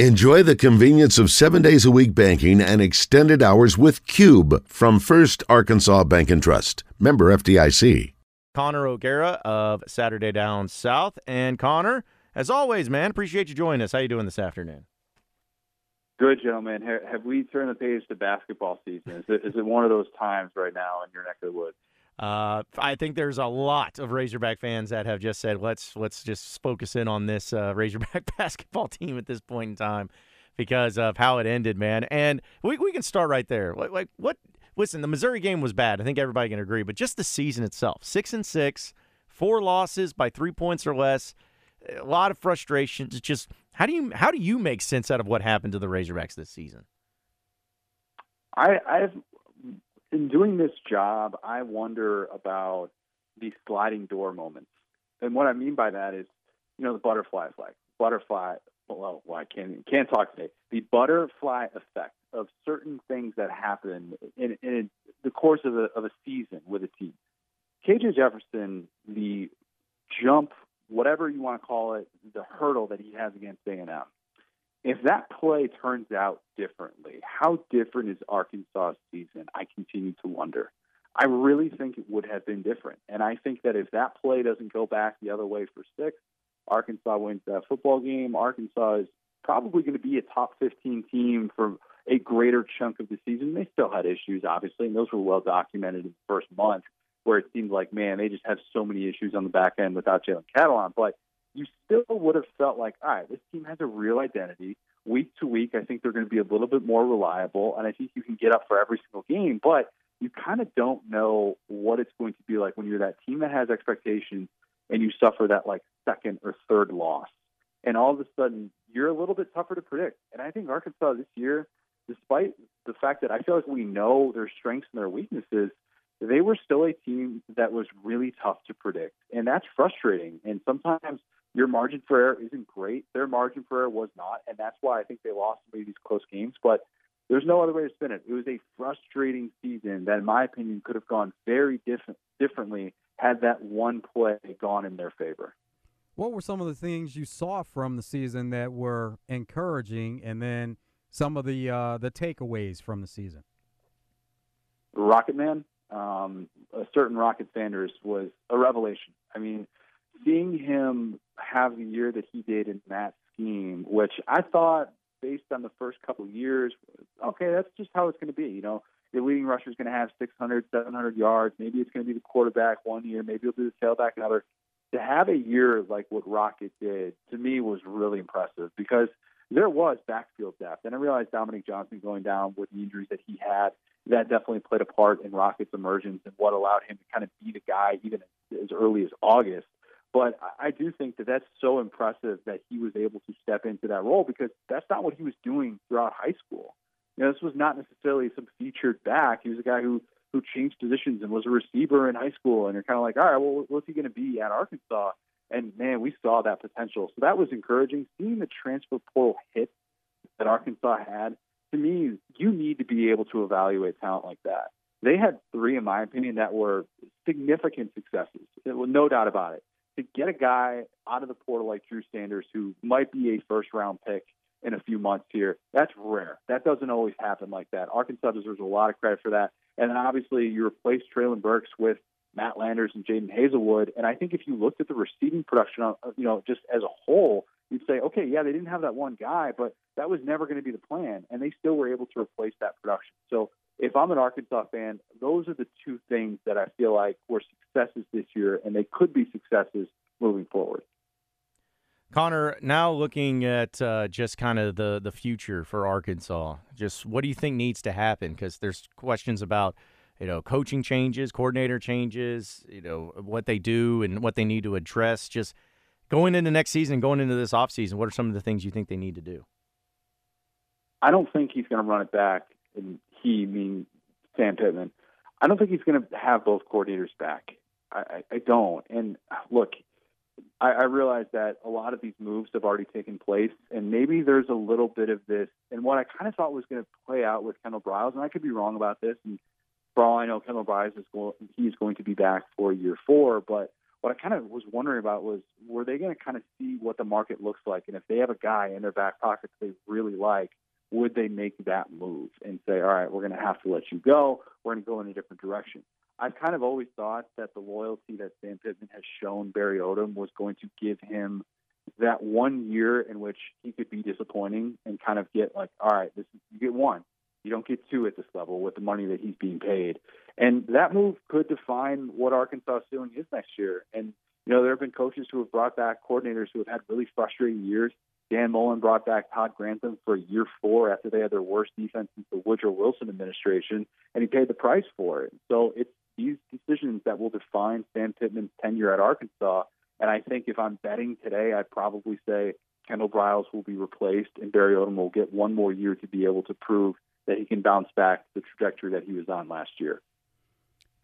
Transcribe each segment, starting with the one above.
Enjoy the convenience of seven days a week banking and extended hours with Cube from First Arkansas Bank and Trust. Member FDIC. Connor O'Gara of Saturday Down South. And Connor, as always, man, appreciate you joining us. How you doing this afternoon? Good, gentlemen. Have we turned the page to basketball season? Is it, is it one of those times right now in your neck of the woods? Uh, I think there's a lot of Razorback fans that have just said, "Let's let's just focus in on this uh, Razorback basketball team at this point in time," because of how it ended, man. And we we can start right there. Like, like what? Listen, the Missouri game was bad. I think everybody can agree. But just the season itself, six and six, four losses by three points or less, a lot of frustrations. It's just how do you how do you make sense out of what happened to the Razorbacks this season? I, I've in doing this job, I wonder about these sliding door moments. And what I mean by that is, you know, the butterfly effect. Butterfly, well, well I can't, can't talk today. The butterfly effect of certain things that happen in, in the course of a, of a season with a team. KJ Jefferson, the jump, whatever you want to call it, the hurdle that he has against A&M if that play turns out differently, how different is Arkansas' season? I continue to wonder. I really think it would have been different. And I think that if that play doesn't go back the other way for six, Arkansas wins that football game. Arkansas is probably going to be a top 15 team for a greater chunk of the season. They still had issues, obviously, and those were well documented in the first month where it seemed like, man, they just have so many issues on the back end without Jalen Catalon. But you still would have felt like, all right, this team has a real identity. Week to week, I think they're going to be a little bit more reliable, and I think you can get up for every single game. But you kind of don't know what it's going to be like when you're that team that has expectations and you suffer that like second or third loss. And all of a sudden, you're a little bit tougher to predict. And I think Arkansas this year, despite the fact that I feel like we know their strengths and their weaknesses, they were still a team that was really tough to predict. And that's frustrating. And sometimes your margin for error isn't great. Their margin for error was not, and that's why I think they lost some of these close games. But there's no other way to spin it. It was a frustrating season that, in my opinion, could have gone very different differently had that one play gone in their favor. What were some of the things you saw from the season that were encouraging, and then some of the uh, the takeaways from the season? Rocket Man, um, a certain Rocket Sanders was a revelation. I mean, seeing him have the year that he did in that scheme, which I thought, based on the first couple of years, okay, that's just how it's going to be. You know, the leading rusher is going to have 600, 700 yards. Maybe it's going to be the quarterback one year. Maybe he'll do the tailback another. To have a year like what Rocket did, to me, was really impressive because there was backfield depth. And I realized Dominique Johnson going down with the injuries that he had, that definitely played a part in Rocket's emergence and what allowed him to kind of be the guy even as early as August. But I do think that that's so impressive that he was able to step into that role because that's not what he was doing throughout high school. You know, this was not necessarily some featured back. He was a guy who who changed positions and was a receiver in high school. And you're kind of like, all right, well, what's he going to be at Arkansas? And man, we saw that potential. So that was encouraging. Seeing the transfer portal hit that Arkansas had, to me, you need to be able to evaluate talent like that. They had three, in my opinion, that were significant successes. No doubt about it to get a guy out of the portal like Drew Sanders, who might be a first round pick in a few months here, that's rare. That doesn't always happen like that. Arkansas deserves a lot of credit for that. And then obviously you replace Treylon Burks with Matt Landers and Jadon Haselwood. And I think if you looked at the receiving production, uh, you know, just as a whole, you'd say, okay, yeah, they didn't have that one guy, but that was never going to be the plan. And they still were able to replace that production. So if I'm an Arkansas fan, those are the two things that I feel like were successes this year, and they could be successes moving forward. Connor, now looking at uh, just kind of the the future for Arkansas, just what do you think needs to happen? Because there's questions about you know coaching changes, coordinator changes, you know what they do and what they need to address. Just going into next season, going into this offseason, what are some of the things you think they need to do? I don't think he's going to run it back, and he mean Sam Pittman. I don't think he's going to have both coordinators back. I, I, I don't. And look, I, I realize that a lot of these moves have already taken place, and maybe there's a little bit of this. And what I kind of thought was going to play out with Kendall Briles, and I could be wrong about this. And for all I know, Kendall Briles is going, he's going to be back for year four. But what I kind of was wondering about was were they going to kind of see what the market looks like, and if they have a guy in their back pocket they really like, would they make that move and say, all right, we're going to have to let you go, we're going to go in a different direction. I've kind of always thought that the loyalty that Sam Pittman has shown Barry Odom was going to give him that one year in which he could be disappointing and kind of get like, all right, this is, you get one. You don't get two at this level with the money that he's being paid. And that move could define what Arkansas ceiling is next year. And, you know, there have been coaches who have brought back coordinators who have had really frustrating years. Dan Mullen brought back Todd Grantham for year four after they had their worst defense since the Woodrow Wilson administration, and he paid the price for it. So it's these decisions that will define Sam Pittman's tenure at Arkansas. And I think if I'm betting today, I'd probably say Kendall Briles will be replaced, and Barry Odom will get one more year to be able to prove that he can bounce back the trajectory that he was on last year.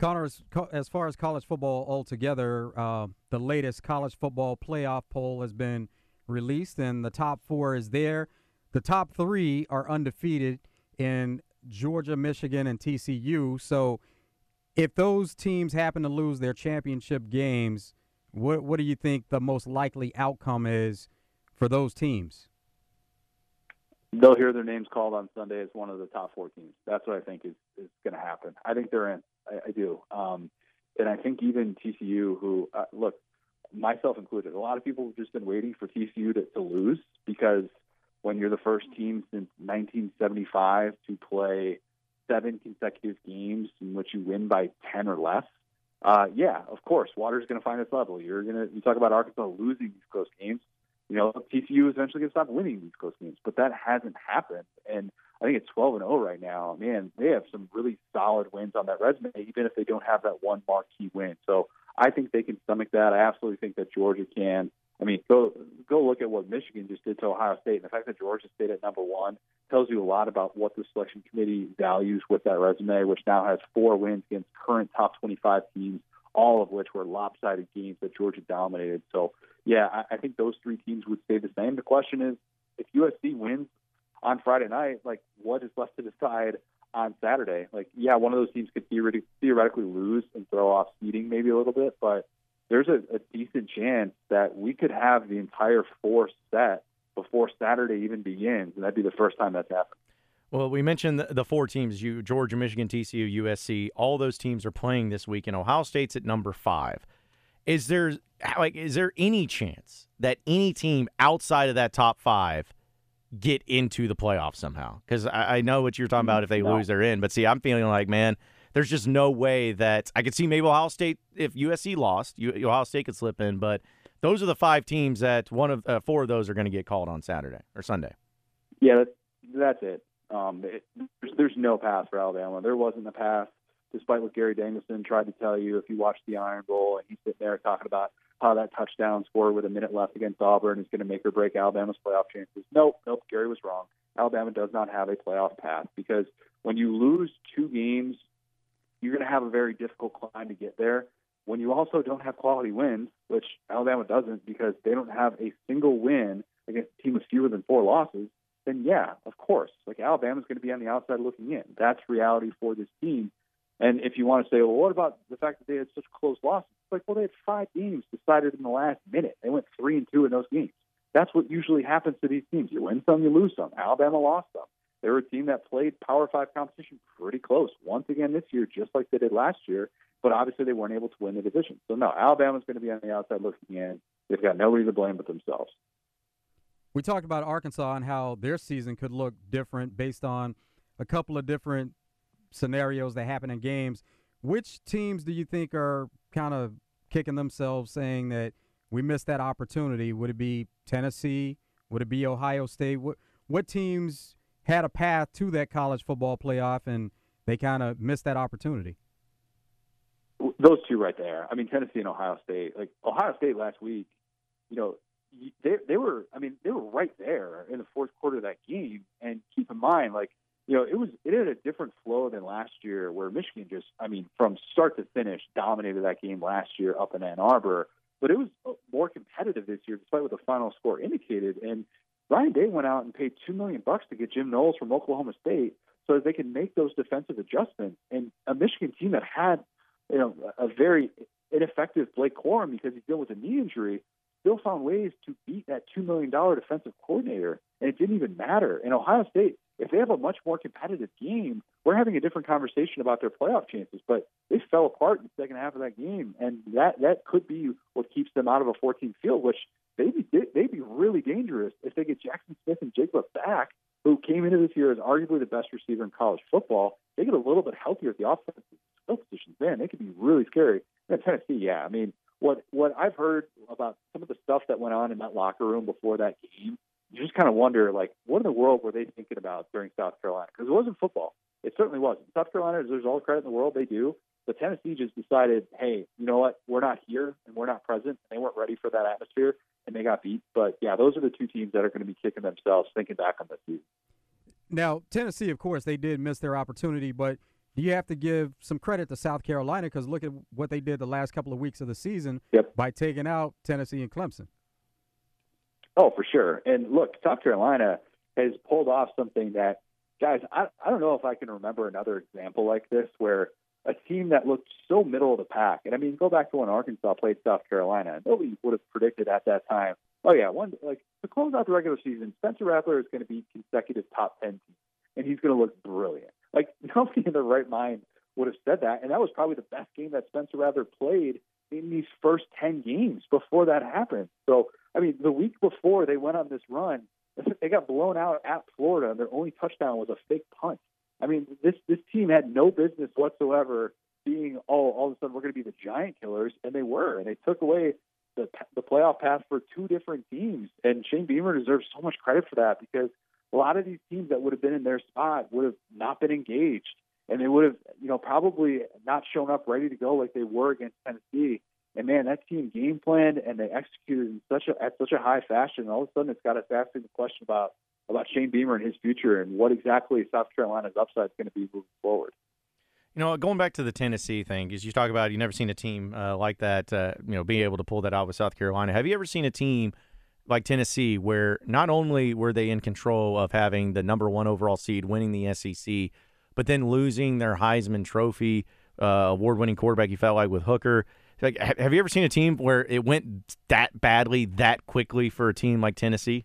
Connor, as far as college football altogether, uh, the latest college football playoff poll has been released, and the top four is there. The top three are undefeated in Georgia, Michigan, and TCU. So, if those teams happen to lose their championship games, what what do you think the most likely outcome is for those teams? They'll hear their names called on Sunday as one of the top four teams. That's what I think is, is going to happen. I think they're in. I, I do. Um, and I think even TCU, who, uh, look, myself included, a lot of people have just been waiting for TCU to, to lose because when you're the first team since 1975 to play seven consecutive games in which you win by 10 or less, uh, yeah, of course, water's going to find its level. You're going to, you talk about Arkansas losing these close games you know, TCU is eventually going to stop winning these close games, but that hasn't happened. And I think it's 12 and 0 right now. Man, they have some really solid wins on that resume, even if they don't have that one marquee win. So I think they can stomach that. I absolutely think that Georgia can. I mean, go go look at what Michigan just did to Ohio State, and the fact that Georgia stayed at number one tells you a lot about what the selection committee values with that resume, which now has four wins against current top 25 teams all of which were lopsided games that Georgia dominated. So, yeah, I, I think those three teams would stay the same. The question is, if USC wins on Friday night, like what is left to decide on Saturday? Like, yeah, one of those teams could theoretically, lose and throw off seeding maybe a little bit, but there's a, a decent chance that we could have the entire four set before Saturday even begins, and that'd be the first time that's happened. Well, we mentioned the, the, four teams: you, Georgia, Michigan, TCU, USC. All those teams are playing this week, and Ohio State's at number five. Is there like is there any chance that any team outside of that top five get into the playoffs somehow? Because I, I, know what you're talking about. If they no. lose, they're in. But see, I'm feeling like, man, there's just no way that I could see maybe Ohio State if USC lost, Ohio State could slip in. But those are the five teams that one of uh, four of those are going to get called on Saturday or Sunday. Yeah, that's, that's it. Um, it, there's, there's no path for Alabama. There wasn't a path, despite what Gary Danielson tried to tell you. If you watch the Iron Bowl and he's sitting there talking about how that touchdown score with a minute left against Auburn is going to make or break Alabama's playoff chances. Nope, nope. Gary was wrong. Alabama does not have a playoff path because when you lose two games, you're going to have a very difficult climb to get there. When you also don't have quality wins, which Alabama doesn't because they don't have a single win against a team with fewer than four losses, then yeah, of course, like Alabama's going to be on the outside looking in. That's reality for this team. And if you want to say, well, what about the fact that they had such close losses? It's like, well, they had five games decided in the last minute. They went three and two in those games. That's what usually happens to these teams. You win some, you lose some. Alabama lost some. They were a team that played Power Five competition pretty close once again this year, just like they did last year. But obviously, they weren't able to win the division. So no, Alabama's going to be on the outside looking in. They've got nobody to blame but themselves. We talked about Arkansas and how their season could look different based on a couple of different scenarios that happen in games. Which teams do you think are kind of kicking themselves saying that we missed that opportunity? Would it be Tennessee? Would it be Ohio State? What what teams had a path to that college football playoff and they kind of missed that opportunity? Those two right there. I mean, Tennessee and Ohio State. Like Ohio State last week, you know, they they were I mean they were right there in the fourth quarter of that game. And keep in mind, like you know, it was it had a different flow than last year, where Michigan just I mean from start to finish dominated that game last year up in Ann Arbor. But it was more competitive this year, despite what the final score indicated. And Ryan Day went out and paid two million bucks to get Jim Knowles from Oklahoma State so that they can make those defensive adjustments. And a Michigan team that had you know, a very ineffective Blake Corum because he's dealing with a knee injury, still found ways to beat that $2 million defensive coordinator, and it didn't even matter. In Ohio State, if they have a much more competitive game, we're having a different conversation about their playoff chances. But they fell apart in the second half of that game, and that that could be what keeps them out of a 14 field, which they'd be they'd be really dangerous if they get Jaxon Smith-Njigba back, who came into this year as arguably the best receiver in college football. They get a little bit healthier at the offensive skill positions. Man, they could be really scary. And Tennessee, yeah, I mean, what what I've heard about some of the stuff that went on in that locker room before that game you just kind of wonder, like, what in the world were they thinking about during South Carolina? Because it wasn't football. It certainly wasn't. South Carolina deserves all the credit in the world. They do. But Tennessee just decided, hey, you know what? We're not here and we're not present. They weren't ready for that atmosphere and they got beat. But yeah, those are the two teams that are going to be kicking themselves thinking back on this season. Now, Tennessee, of course, they did miss their opportunity, but do you have to give some credit to South Carolina because look at what they did the last couple of weeks of the season yep. by taking out Tennessee and Clemson? Oh, for sure. And look, South Carolina has pulled off something that, guys, I, I don't know if I can remember another example like this where a team that looked so middle of the pack. And I mean, go back to when Arkansas played South Carolina. Nobody would have predicted at that time. Oh yeah, one like to close out the regular season, Spencer Rattler is going to be consecutive top ten team, and he's going to look brilliant. Like nobody in their right mind would have said that, and that was probably the best game that Spencer Rattler played in these first ten games before that happened. So I mean, the week before they went on this run, they got blown out at Florida. and Their only touchdown was a fake punt. I mean, this this team had no business whatsoever being oh all of a sudden we're going to be the giant killers, and they were, and they took away the the playoff path for two different teams. And Shane Beamer deserves so much credit for that because a lot of these teams that would have been in their spot would have not been engaged, and they would have you know probably not shown up ready to go like they were against Tennessee. And man, that team game planned and they executed in such a at such a high fashion. And all of a sudden, it's got us asking the question about about Shane Beamer and his future and what exactly South Carolina's upside is going to be moving forward. You know, going back to the Tennessee thing, because you talk about you never seen a team uh, like that, uh, you know, being able to pull that out with South Carolina. Have you ever seen a team like Tennessee where not only were they in control of having the number one overall seed, winning the SEC, but then losing their Heisman Trophy uh, award-winning quarterback? You felt like with Hooker like, have you ever seen a team where it went that badly that quickly for a team like Tennessee?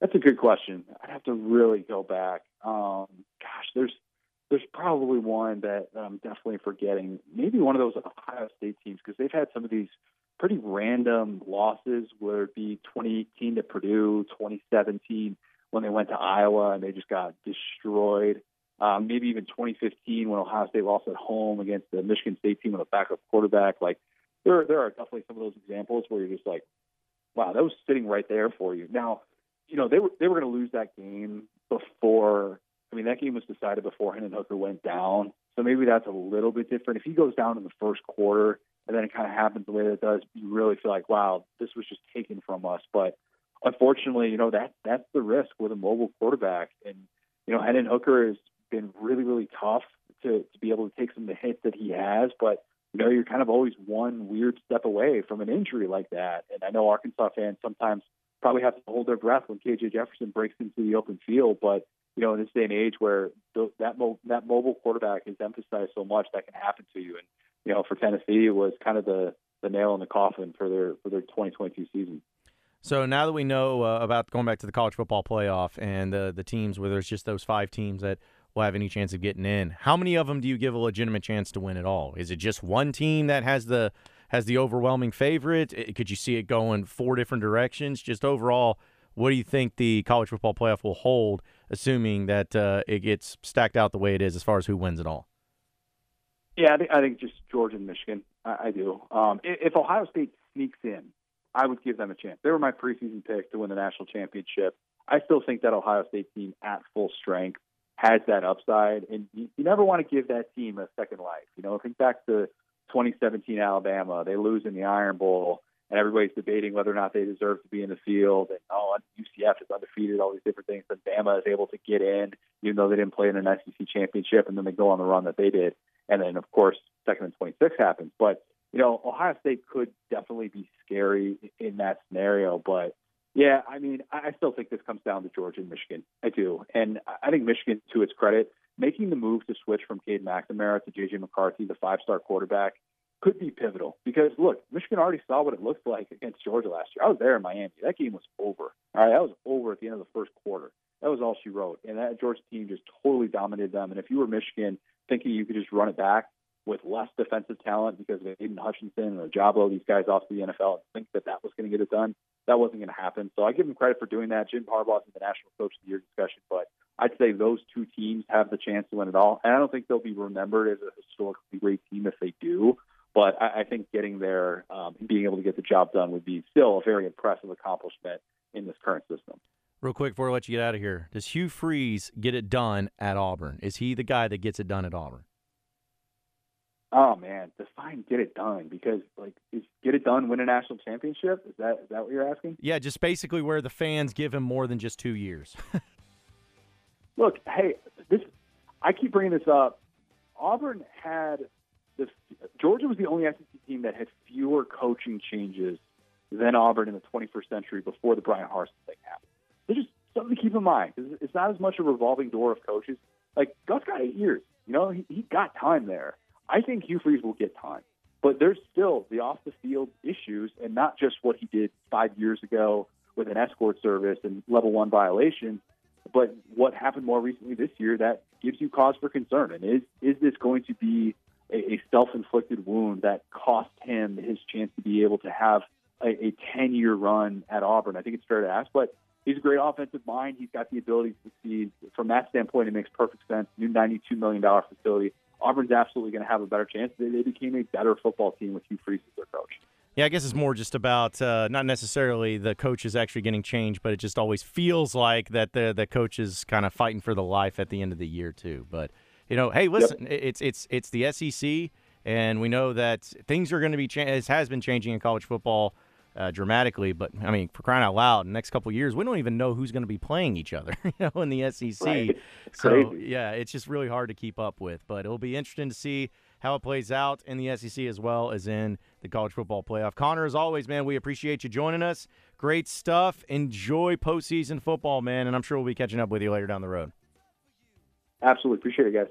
That's a good question. I'd have to really go back. Um, gosh, there's there's probably one that I'm definitely forgetting. Maybe one of those Ohio State teams because they've had some of these pretty random losses, whether it be 2018 to Purdue, 2017 when they went to Iowa and they just got destroyed um, maybe even 2015 when Ohio State lost at home against the Michigan State team with a backup quarterback. Like there, there are definitely some of those examples where you're just like, wow, that was sitting right there for you. Now, you know they were they were going to lose that game before. I mean, that game was decided before Hendon Hooker went down, so maybe that's a little bit different. If he goes down in the first quarter and then it kind of happens the way that it does, you really feel like, wow, this was just taken from us. But unfortunately, you know that that's the risk with a mobile quarterback, and you know Hendon Hooker has been really, really tough to, to be able to take some of the hits that he has. But, you know, you're kind of always one weird step away from an injury like that. And I know Arkansas fans sometimes probably have to hold their breath when KJ Jefferson breaks into the open field. But, you know, in this day and age where that, mo- that mobile quarterback is emphasized so much, that can happen to you. And, you know, for Tennessee, it was kind of the, the nail in the coffin for their, for their 2022 season. So now that we know uh, about going back to the college football playoff and uh, the teams where there's just those five teams that will have any chance of getting in. How many of them do you give a legitimate chance to win at all? Is it just one team that has the has the overwhelming favorite? Could you see it going four different directions? Just overall, what do you think the college football playoff will hold, assuming that uh, it gets stacked out the way it is as far as who wins it all? Yeah, I think, I think just Georgia and Michigan. I, I do. Um, if Ohio State sneaks in, I would give them a chance. They were my preseason pick to win the national championship. I still think that Ohio State team at full strength has that upside, and you, you never want to give that team a second life. You know, think back to 2017 Alabama; they lose in the Iron Bowl, and everybody's debating whether or not they deserve to be in the field. And oh, UCF is undefeated, all these different things. But Bama is able to get in, even though they didn't play in an SEC championship, and then they go on the run that they did. And then, of course, second and 26 happens. But you know, Ohio State could definitely be scary in that scenario, but yeah, I mean, I still think this comes down to Georgia and Michigan. I do, and I think Michigan, to its credit, making the move to switch from Cade McNamara to JJ McCarthy, the five-star quarterback, could be pivotal because look, Michigan already saw what it looked like against Georgia last year. I was there in Miami. That game was over. All right, that was over at the end of the first quarter. That was all she wrote. And that Georgia team just totally dominated them. And if you were Michigan thinking you could just run it back with less defensive talent because of Aidan Hutchinson or Ojabo, these guys off to the NFL, and think that that was going to get it done, that wasn't going to happen. So I give them credit for doing that. Jim Harbaugh's in the National Coach of the Year discussion, but I'd say those two teams have the chance to win it all. And I don't think they'll be remembered as a historically great team if they do. But I, I think getting there um, and being able to get the job done would be still a very impressive accomplishment in this current system. Real quick before I let you get out of here, does Hugh Freeze get it done at Auburn? Is he the guy that gets it done at Auburn? Oh man, define get it done because like is get it done win a national championship? Is that is that what you're asking? Yeah, just basically where the fans give him more than just two years. Look, hey, this I keep bringing this up. Auburn had the Georgia was the only SEC team that had fewer coaching changes than Auburn in the 21st century before the Bryan Harsin thing happened. It's just something to keep in mind. It's not as much a revolving door of coaches. Like Gus got eight years. You know, he, he got time there. I think Hugh Freeze will get time, but there's still the off the field issues, and not just what he did five years ago with an escort service and level one violation, but what happened more recently this year that gives you cause for concern. And is is this going to be a, a self-inflicted wound that cost him his chance to be able to have a, a 10-year run at Auburn? I think it's fair to ask, but he's a great offensive mind. He's got the ability to succeed. From that standpoint, it makes perfect sense. New $92 million facility. Auburn's absolutely going to have a better chance. They, they became a better football team with Hugh Freeze as their coach. Yeah, I guess it's more just about uh, not necessarily the coaches actually getting changed, but it just always feels like that the the coach is kind of fighting for the life at the end of the year too. But you know, hey, listen, yep. it's it's it's the SEC, and we know that things are going to be. Cha- it has been changing in college football uh, dramatically. But I mean, for crying out loud, next couple years, we don't even know who's going to be playing each other, you know, in the SEC. Right. So crazy. yeah, it's just really hard to keep up with. But it'll be interesting to see how it plays out in the SEC as well as in the college football playoff. Connor, as always, man, we appreciate you joining us. Great stuff. Enjoy postseason football, man, and I'm sure we'll be catching up with you later down the road. Absolutely. Appreciate it, guys.